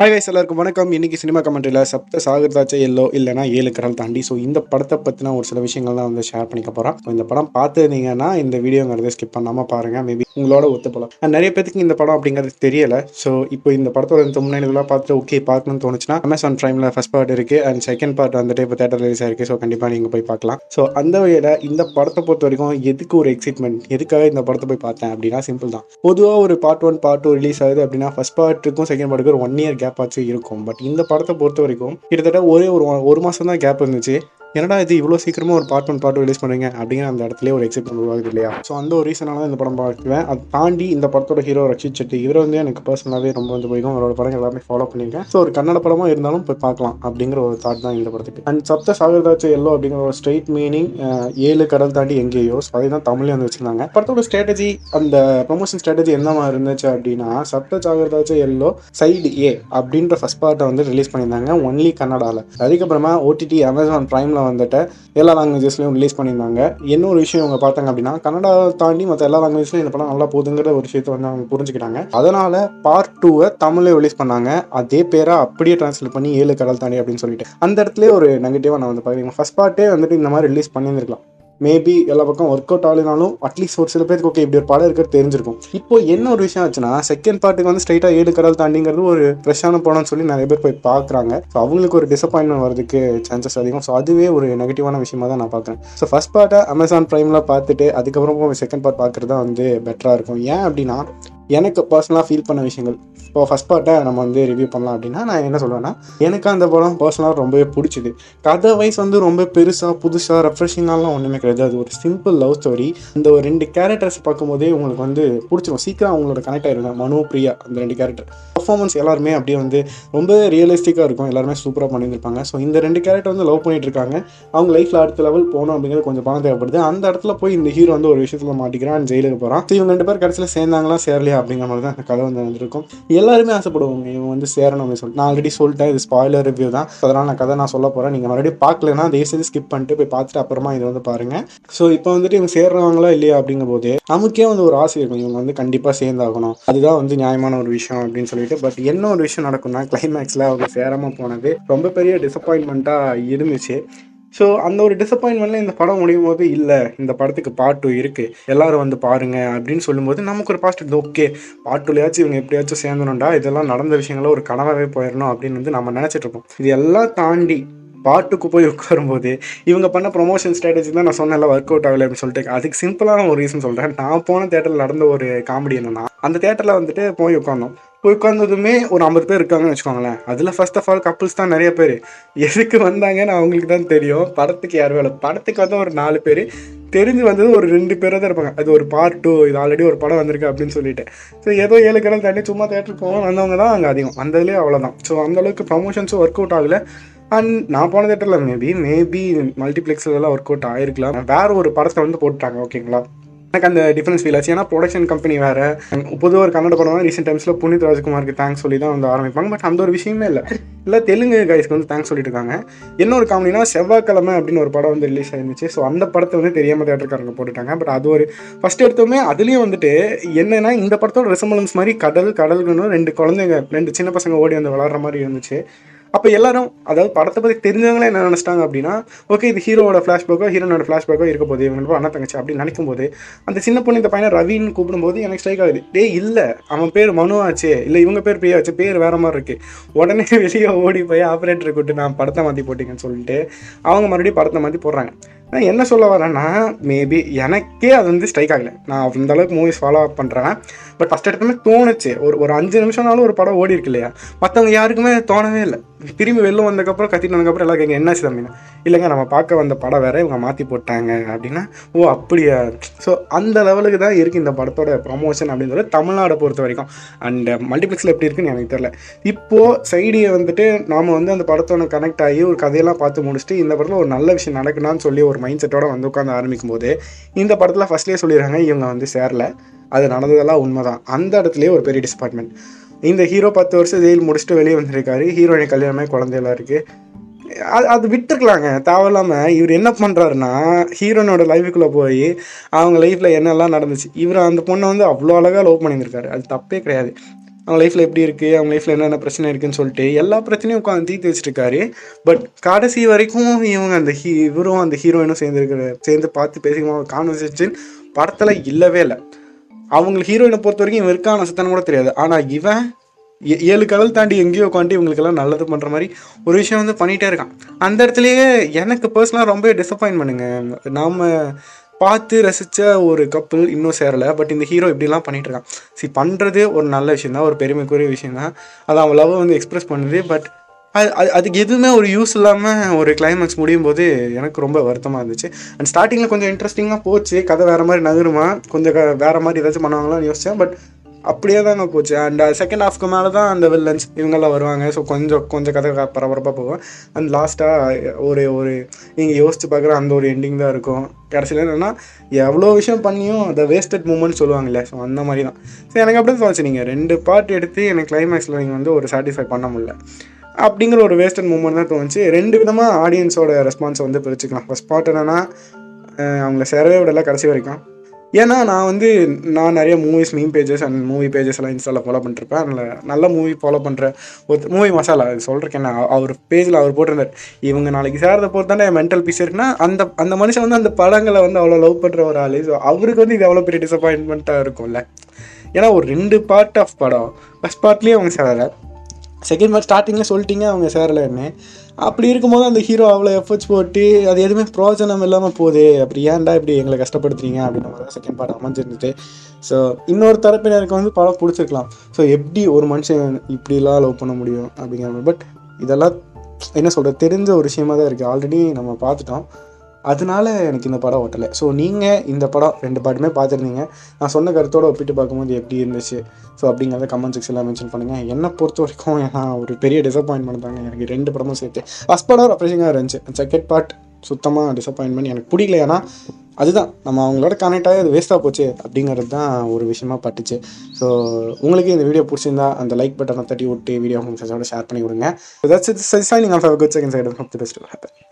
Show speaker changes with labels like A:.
A: Hi wise எல்லாருக்கும் வணக்கம். இன்னைக்கு சினிமா கமெண்ட்ரியில் சப்த சாகர்தாச்சே எல்லோ இல்லைனா ஏழு கடல் தாண்டி. ஸோ இந்த படத்தை பற்றின ஒரு சில விஷயங்கள் தான் வந்து ஷேர் பண்ணிக்க போகிறோம் ஸோ இந்த படம் பார்த்துருந்தீங்கன்னா இந்த வீடியோங்கிறத ஸ்கிப் பண்ணாமல் பாருங்கள் மேபி உங்களோட ஒத்து போகலாம் நிறைய பேத்துக்கு இந்த படம் அப்படிங்கிறது தெரியலை. ஸோ இப்போ இந்த படத்தோட இந்த இதெல்லாம் பார்த்துட்டு ஓகே பார்க்கணும்னு தோணுச்சுன்னா அமேசான் ப்ரைமில் ஃபஸ்ட் பார்ட் இருக்குது அண்ட் செகண்ட் பார்ட் வந்துட்டு இப்போ தேட்டர் ரிலீஸ் ஆயிருக்கு. ஸோ கண்டிப்பாக நீங்கள் போய் பார்க்கலாம். ஸோ அந்த வகையில் இந்த படத்தை பொறுத்த வரைக்கும் எதுக்கு ஒரு எக்ஸைட்மெண்ட் எதுக்காக இந்த படத்தை போய் பார்த்தேன் அப்படின்னா சிம்பிள் தான். பொதுவாக ஒரு part one part two release ஆகுது அப்படின்னா ஃபஸ்ட் பார்ட்டுக்கும் செகண்ட் பார்ட்டுக்கு ஒரு ஒன் இயர் கேப்பாச்சும் இருக்கும். பட் இந்த படத்தை பொறுத்த வரைக்கும் கிட்டத்தட்ட ஒரே ஒரு ஒரு மாதம் தான் கேப் இருந்துச்சு. என்னடா இது இவ்வளோ சீக்கிரமாக ஒரு பார்ட் ஒன் பார்ட் ரிலீஸ் பண்ணுறீங்க அப்படிங்கிற அந்த இடத்துல ஒரு எக்ஸைட்மெண்ட் உருவாகுது இல்லையா? ஸோ அந்த ஒரு ரீசனால தான் இந்த படம் பார்க்குவேன் அதை தாண்டி இந்த படத்தோட ஹீரோ ரஷித் செட்டி இவர் வந்து எனக்கு பர்சனலாகவே ரொம்ப வந்து பிடிக்கும். அவரோட படம் எல்லாமே ஃபாலோ பண்ணியிருக்கேன். ஸோ ஒரு கன்னட படமாக இருந்தாலும் போய் பார்க்கலாம் அப்படிங்கிற ஒரு தாட் தான் இந்த படத்துக்கு. அண்ட் சப்த சாகர்தாச்சு எல்லோ அப்படிங்கிற ஒரு ஸ்ட்ரெயிட் மீனிங் ஏழு கடல் தாண்டி எங்கேயோ ஸோ அதை தான் தமிழ்லேயே வந்து வச்சிருந்தாங்க. படத்தோட ஸ்ட்ராட்டஜி அந்த ப்ரொமோஷன் ஸ்ட்ராட்டஜி என்ன மாதிரி இருந்துச்சு அப்படின்னா சப்த சாகர்தாச்சு எல்லோ சைடு ஏ அப்படின்ற ஃபர்ஸ்ட் பார்ட்டை வந்து ரிலீஸ் பண்ணியிருந்தாங்க ஒன்லி கன்னடாவில் அதுக்கப்புறமா ஓடிடி அமேசான் ப்ரைமில் வந்துட்டு எல்லா லாங்குவேஜஸ்லையும் ரிலீஸ் பண்ணியிருந்தாங்க. என்ன ஒரு விஷயம் இவங்க பார்த்தாங்க அப்படின்னா கன்னடா தாண்டி மற்ற எல்லா லாங்குவேஜ்லையும் இந்த படம் நல்லா போகுதுங்கிற ஒரு விஷயத்தை வந்து அவங்க புரிஞ்சுக்கிட்டாங்க. அதனால பார்ட் டூவை தமிழ்ல ரிலீஸ் பண்ணாங்க. அதே பேரை அப்படியே ட்ரான்ஸ்லேட் பண்ணி ஏழு கடல் தாண்டி அப்படின்னு சொல்லிட்டு. அந்த இடத்துல ஒரு நெகட்டிவாக நான் வந்து பார்க்குறேன். ஃபர்ஸ்ட் பார்ட்டே வந்துட்டு இந்த மாதிரி ரிலீஸ் பண்ணியிருந்திருக்கலாம். மேபி எல்லா பக்கம் ஒர்க் அவுட் ஆகலினாலும் அட்லீஸ்ட் ஒரு சில பேருக்கு ஓகே இப்படி ஒரு படம் இருக்கிறது தெரிஞ்சிருக்கும். இப்போ என்ன ஒரு விஷயம் ஆச்சுன்னா செகண்ட் பார்ட்டுக்கு வந்து ஸ்ட்ரைட்டாக ஏழு கடல் தாண்டிங்கிறது ஒரு ஃப்ரெஷ்ஷான படம்னு சொல்லி நிறைய பேர் போய் பார்க்குறாங்க. ஸோ அவங்களுக்கு ஒரு டிசப்பாயின்மெண்ட் வரதுக்கு சான்சஸ் அதிகம். ஸோ அதுவே ஒரு நெகட்டிவான விஷயமா தான் நான் பார்க்குறேன். ஸோ ஃபர்ஸ்ட் பார்ட்டை அமேசான் ப்ரைமில் பார்த்துட்டு அதுக்கப்புறம் செகண்ட் பார்ட் பார்க்குறது தான் வந்து பெட்டராக இருக்கும். ஏன் அப்படின்னா எனக்கு பர்சனலாக ஃபீல் பண்ண விஷயங்கள். இப்போ ஃபஸ்ட் பார்ட்டை நம்ம வந்து ரிவ்யூ பண்ணலாம் அப்படின்னா நான் என்ன சொல்லுவேன்னா எனக்கு அந்த படம் பர்சனலாக ரொம்பவே பிடிச்சிது. கதை வைஸ் வந்து ரொம்ப பெருசாக புதுசாக ரெஃப்ரெஷிங்காலாம் ஒன்றுமே கிடையாது. அது ஒரு சிம்பிள் லவ் ஸ்டோரி இந்த ஒரு ரெண்டு கேரக்டர்ஸ் பார்க்கும்போதே உங்களுக்கு வந்து பிடிச்சிரும். சீக்கிரம் அவங்களோட கனெக்ட் ஆயிருங்க. மனு பிரியா அந்த ரெண்டு கேரக்டர் பர்ஃபார்மன்ஸ் எல்லாருமே அப்படியே வந்து ரொம்ப ரியலிஸ்டிக்காக இருக்கும். எல்லாருமே சூப்பராக பண்ணியிருப்பாங்க ஸோ இந்த ரெண்டு கேரக்டர் வந்து லவ் பண்ணிட்டு இருக்காங்க அவங்க லைஃப்பில் அடுத்த லெவல் போகணும் அப்படிங்கிறது கொஞ்சம் பணம் தேவைப்படுது. அந்த இடத்துல போய் இந்த ஹீரோ வந்து ஒரு விஷயத்தில் மாட்டிக்கிறான் ஜெயிலுக்கு போகிறான் ஸோ இவங்க ரெண்டு பேர் கடைசியில் சேர்ந்தாங்களா சேரலையா அப்படிங்கிற மாதிரி தான் அந்த கதை வந்து வந்திருக்கும் எல்லாருமே ஆசைப்படுவாங்க இவங்க வந்து சேரணும் அப்படின்னு நான் ஆல்ரெடி சொல்லிட்டேன் இது ஸ்பாய்லர் ரிவ்யூ தான். அதனால் நான் கதை நான் சொல்ல போகிறேன் நீங்கள் மறுபடியும் பார்க்கலன்னா தயவு செஞ்சு ஸ்கிப் பண்ணிட்டு போய் பார்த்துட்டு அப்புறமா இதை வந்து பாருங்கள் ஸோ இப்போ வந்துட்டு இவங்க சேர்றாங்களா இல்லையா அப்படிங்கும் போது நமக்கே வந்து ஒரு ஆசை இருக்கும். இவங்க வந்து கண்டிப்பாக சேர்ந்தாகணும். அதுதான் வந்து நியாயமான ஒரு விஷயம் அப்படின்னு சொல்லிட்டு. பட் என்ன ஒரு விஷயம் நடக்கும்னா கிளைமேக்ஸில் அவங்க சேராமல் போனது ரொம்ப பெரிய டிசப்பாயின்மெண்ட்டாக இருந்துச்சு. ஸோ அந்த ஒரு டிசப்பாயின்மெண்ட்ல இந்த படம் முடியும் போது இல்லை இந்த படத்துக்கு பார்ட் டூ இருக்குது எல்லாரும் வந்து பாருங்க அப்படின்னு சொல்லும்போது நமக்கு ஒரு பாசிட்டிவ் ஓகே பார்ட் டூலையாச்சும் இவங்க எப்படியாச்சும் சேர்ந்தணும்டா இதெல்லாம் நடந்த விஷயங்கள ஒரு கனவாகவே போயிடணும் அப்படின்னு வந்து நம்ம நினச்சிட்டு இது எல்லாம் தாண்டி பாட்டுக்கு போய் உட்காரும்போது இவங்க பண்ண ப்ரொமோஷன் ஸ்ட்ராட்டஜி தான் நான் சொன்னேன்ல ஒர்க் அவுட் ஆகலை அப்படின்னு சொல்லிட்டு. அதுக்கு சிம்பிளான ஒரு ரீசன் சொல்கிறேன் நான் போன தேட்டரில் நடந்த ஒரு காமெடி என்னன்னா அந்த தேட்டரில் வந்துட்டு போய் உட்காந்தோம். போய் உட்காந்ததுமே ஒரு ஐம்பது பேர் இருக்காங்கன்னு வச்சுக்கோங்களேன். அதில் ஃபர்ஸ்ட் ஆஃப் ஆல் கப்புள்ஸ் தான் நிறைய பேர். எதுக்கு வந்தாங்கன்னு அவங்களுக்கு தான் தெரியும். படத்துக்கு யார் வேலை? படத்துக்கு வந்து ஒரு நாலு பேர். தெரிஞ்சு வந்தது ஒரு ரெண்டு பேராக தான் இருப்பாங்க. அது ஒரு பார்ட் டூ இது ஆல்ரெடி ஒரு படம் வந்திருக்கு அப்படின்னு சொல்லிட்டு. ஸோ ஏதோ ஏழு கடல் தாண்டி சும்மா தேட்டருக்கு போகணும் வந்தவங்க தான் அங்கே அதிகம். வந்ததுலேயே அவ்வளோதான் ஸோ அந்த அளவுக்கு ப்ரமோஷன்ஸும் ஒர்க் அவுட் ஆகலை. அண்ட் நான் போன தேட்டரில் மேபி மேபி மல்டிப்ளெக்ஸ்லாம் ஒர்க் அவுட் ஆயிருக்கலாம். வேற ஒரு படத்தை வந்து போட்டுட்டாங்க ஓகேங்களா எனக்கு அந்த டிஃபரன்ஸ் ஃபீல் ஆச்சு. ஏன்னா ப்ரொடக்ஷன் கம்பெனி வேறு. பொதுவாக ஒரு கன்னட படம் ரீசெண்ட் டைம்ஸில் புனித் ராஜ்குமாருக்கு தேங்க்ஸ் சொல்லி தான் வந்து ஆரம்பிப்பாங்க. பட் அந்த ஒரு விஷயமே இல்லை. இல்லை தெலுங்கு கைஸ்க்கு வந்து தேங்க்ஸ் சொல்லிட்டு இருக்காங்க. என்ன ஒரு காமெடினா செவ்வாய்க்கிழமை அப்படின்னு ஒரு படம் வந்து ரிலீஸ் ஆயிருந்துச்சு. ஸோ அந்த படத்தை வந்து தெரியாமல் தேட்டருக்காரங்க போட்டுட்டாங்க. பட் அது ஒரு ஃபர்ஸ்ட் எடுத்தோமே அதுலேயும் வந்துட்டு என்னன்னா இந்த படத்தோட ரெசம்பலன்ஸ் மாதிரி கடல் கடல்னு ரெண்டு குழந்தைங்க ரெண்டு சின்ன பசங்க ஓடி வந்து விளாட்ற மாதிரி இருந்துச்சு. அப்போ எல்லாரும் அதாவது படத்தை பற்றி தெரிஞ்சவங்களே என்ன நினச்சிட்டாங்க அப்படின்னா ஓகே இது ஹீரோவோட ஃப்ளாஷ்பேக்கோ ஹீரோனோட ஃப்ளாஷ்பேக்கோ இருக்க போது இவங்க அண்ணா தங்கச்சி அப்படின்னு நினைக்கும் போது அந்த சின்ன பொண்ணு இந்த பையனை ரவின்னு கூப்பிடும்போது எனக்கு ஸ்ட்ரைக் ஆகுது. டே இல்லை அவன் பேர் மனு ஆச்சு இல்லை இவங்க பேர் பிரியா ஆச்சு பேர் வேற மாதிரி இருக்கு. உடனே வெளியே ஓடி போய் ஆப்ரேட்டரை கூப்பிட்டு நான் படத்தை மாற்றி போட்டிங்கன்னு சொல்லிட்டு அவங்க மறுபடியும் படத்தை மாற்றி போடுறாங்க. நான் என்ன சொல்ல வரேன்னா மேபி எனக்கே அது வந்து ஸ்ட்ரைக் ஆகலை. நான் அந்த அளவுக்கு மூவிஸ் ஃபாலோ அப் பண்ணுறேன் பட் ஃபஸ்ட் எடுத்தமே தோணுச்சு. ஒரு ஒரு அஞ்சு நிமிஷம்னாலும் ஒரு படம் ஓடி இருக்கு இல்லையா? மற்றவங்க யாருக்குமே தோணவே இல்லை. திரும்பி வெளில வந்ததுக்கப்புறம் கத்திட்டு வந்ததுக்கப்புறம் எல்லாம் கேங்க என்னாச்சு தம்பினா இல்லைங்க நம்ம பார்க்க வந்த படம் வேற இவங்க மாற்றி போட்டாங்க அப்படின்னா ஓ அப்படியா? ஸோ அந்த லெவலுக்கு தான் இருக்குது இந்த படத்தோட ப்ரொமோஷன் சொல்லி தமிழ்நாடை பொறுத்த வரைக்கும். அண்ட் மல்டிப்ளெக்ஸில் எப்படி இருக்குன்னு எனக்கு தெரியல. இப்போது சைடியை வந்துட்டு நாம் வந்து அந்த படத்தோட கனெக்ட் ஆகி ஒரு கதையெல்லாம் பார்த்து முடிச்சுட்டு இந்த படத்தில் ஒரு நல்ல விஷயம் நடக்கணும்னு சொல்லி ஒரு மைண்ட் செட்டோட வந்து உட்காந்து ஆரம்பிக்கும் போது இந்த படத்தில் ஃபஸ்ட்லேயே சொல்லிடுறாங்க இவங்க வந்து சேரல. அது நடந்ததெல்லாம் உண்மைதான். அந்த இடத்துலேயே ஒரு பெரிய டிஸ்பார்ட்மெண்ட் இந்த ஹீரோ பத்து வருஷம் ஜெயில் முடிச்சுட்டு வெளியே வந்திருக்காரு. ஹீரோயின் கல்யாணமே குழந்தையெல்லாம் இருக்குது அது அது விட்டுருக்கலாங்க. தேவையில்லாமல் இவர் என்ன பண்ணுறாருன்னா ஹீரோனோட லைஃபுக்குள்ளே போய் அவங்க லைஃப்பில் என்னெல்லாம் நடந்துச்சு இவர் அந்த பொண்ணை வந்து அவ்வளோ அழகாக லவ் பண்ணியிருந்திருக்காரு அது தப்பே கிடையாது. அவங்க லைஃப்பில் எப்படி இருக்குது அவங்க லைஃப்பில் என்னென்ன பிரச்சனை இருக்குன்னு சொல்லிட்டு எல்லா பிரச்சனையும் உட்காந்து தீர்த்து வச்சுருக்காரு. பட் கடைசி வரைக்கும் இவங்க அந்த ஹீ இவரும் அந்த ஹீரோயினும் சேர்ந்துருக்கிற சேர்ந்து பார்த்து பேசிக்கமாக கான்வர்சேஷன் படத்தில் இல்லவே இல்லை. அவங்களுக்கு ஹீரோயினை பொறுத்த வரைக்கும் இவன் இருக்கான சத்தனம் கூட தெரியாது. ஆனால் இவன் ஏ- ஏழு கடல் தாண்டி எங்கேயோ உட்காந்து இவங்களுக்கெல்லாம் நல்லது பண்ணுற மாதிரி ஒரு விஷயம் வந்து பண்ணிகிட்டே இருக்கான். அந்த இடத்துலையே எனக்கு பர்சனலாக ரொம்ப டிசப்பாயின்ட் பண்ணுங்க. நாம் பார்த்து ரசித்த ஒரு கப்பல் இன்னும் சேரலை. பட் இந்த ஹீரோ இப்படிலாம் பண்ணிகிட்ருக்கான் இருக்கான். சி பண்ணுறது ஒரு நல்ல விஷயம் தான் ஒரு பெருமைக்குரிய விஷயம் தான் அது அவன் லவ் வந்து எக்ஸ்பிரஸ் பண்ணுது. பட் அது அது அதுக்கு எதுவுமே ஒரு யூஸ் இல்லாமல் ஒரு கிளைமேக்ஸ் முடியும் போது எனக்கு ரொம்ப வருத்தமாக இருந்துச்சு. அண்ட் ஸ்டார்டிங்கில் கொஞ்சம் இன்ட்ரெஸ்டிங்காக போச்சு. கதை வேறு மாதிரி நகருமா? கொஞ்சம் க வேறு மாதிரி ஏதாச்சும் பண்ணுவாங்களான்னு யோசித்தேன் பட் அப்படியே தாங்க போச்சு. அண்ட் செகண்ட் ஹாஃப்க்கு மேலே தான் அந்த வில்லன்ஸ் இவங்கெல்லாம் வருவாங்க. ஸோ கொஞ்சம் கொஞ்சம் கதை பரபரப்பாக போகும். அண்ட் லாஸ்ட்டாக ஒரு ஒரு நீங்கள் யோசிச்சு பார்க்குற அந்த ஒரு எண்டிங் தான் இருக்கும். கடைசியில் என்னென்னா எவ்வளோ விஷயம் பண்ணியும் அதை வேஸ்டட் மூமெண்ட் சொல்லுவாங்கல்ல. ஸோ அந்த மாதிரி தான். ஸோ எனக்கு அப்படி தோணுச்சு. நீங்கள் ரெண்டு பார்ட் எடுத்து எனக்கு கிளைமேக்ஸில் நீங்கள் வந்து ஒரு சாட்டிஸ்ஃபை பண்ண முடியல. அப்படிங்கிற ஒரு வேஸ்டன் மூமெண்ட் தான் தோணுச்சு. ரெண்டு விதமாக ஆடியன்ஸோட ரெஸ்பான்ஸை வந்து பிரிச்சுக்கலாம். ஃபஸ்ட் பார்ட் என்னென்னா அவங்கள சேரவே விடல கடைசி வரைக்கும். ஏன்னா நான் வந்து நான் நிறைய movies meme pages and movie pages எல்லாம் இன்ஸ்டாவில் ஃபாலோ பண்ணிருப்பேன் அதில் நல்ல மூவி ஃபாலோ பண்ணுற ஒரு மூவி மசாலா அது சொல்கிறேன் என்ன அவர் பேஜில் அவர் போட்டிருந்தார். இவங்க நாளைக்கு சேரதை பொறுத்து தானே மென்டல் பீஸ் இருக்குன்னா அந்த அந்த மனுஷன் வந்து அந்த படங்களை வந்து அவ்வளோ லவ் பண்ணுற ஒரு ஆள். ஸோ அவருக்கு வந்து இது எவ்வளோ பெரிய டிசப்பாயின்மெண்ட்டாக இருக்கும்ல. ஏன்னா ஒரு ரெண்டு பார்ட் ஆஃப் படம் ஃபஸ்ட் பார்ட்லேயே அவங்க சேரலை. செகண்ட் பார்ட் ஸ்டார்டிங்கில் சொல்லிட்டீங்க அவங்க சேரலைன்னு அப்படி இருக்கும்போது அந்த ஹீரோ அவ்வளோ எஃபர்ட்ஸ் போட்டு அது எதுவுமே பிரோஜனம் இல்லாமல் போகுது அப்படி ஏன்டா இப்படி எங்களை கஷ்டப்படுத்துறீங்க அப்படின்ற மாதிரி தான் செகண்ட் பார்ட் அமைஞ்சிருந்துட்டு ஸோ இன்னொரு தரப்பினருக்கு வந்து படம் பிடிச்சிருக்கலாம். ஸோ எப்படி ஒரு மனுஷன் இப்படிலாம் லவ் பண்ண முடியும் அப்படிங்கிற மாதிரி. பட் இதெல்லாம் என்ன சொல்கிறது தெரிஞ்ச ஒரு விஷயமா தான் இருக்குது ஆல்ரெடி நம்ம பார்த்துட்டோம். அதனால எனக்கு இந்த படம் ஓட்டலை. ஸோ நீங்கள் இந்த படம் ரெண்டு பாட்டுமே பார்த்துருந்தீங்க. நான் சொன்ன கருத்தோடு ஒப்பிட்டு பார்க்கும்போது எப்படி இருந்துச்சு? ஸோ அப்படிங்கிறத கமெண்ட் செக்ஷனில் மென்ஷன் பண்ணுங்கள் என்னை பொறுத்த வரைக்கும் நான் ஒரு பெரிய டிசப்பாயின்மெண்ட் தாங்க. எனக்கு ரெண்டு படமும் சேர்த்து. ஃபஸ்ட் படம் ரெப்ரேஷிங்காக இருந்துச்சு. செகண்ட் பார்ட் சுத்தமாக டிசப்பாயின்மெண்ட் எனக்கு பிடிக்கல. ஏன்னா அதுதான். நம்ம அவங்களோட கனெக்ட் ஆகி அது வேஸ்ட்டாக போச்சு அப்படிங்கிறது தான் ஒரு விஷயமா பட்டுச்சு. ஸோ உங்களுக்கு இந்த வீடியோ பிடிச்சிருந்தா அந்த லைக் பட்டனை தட்டி விட்டு வீடியோ உங்கள் ஷேர் பண்ணி விடுங்க. That's it signing off good second side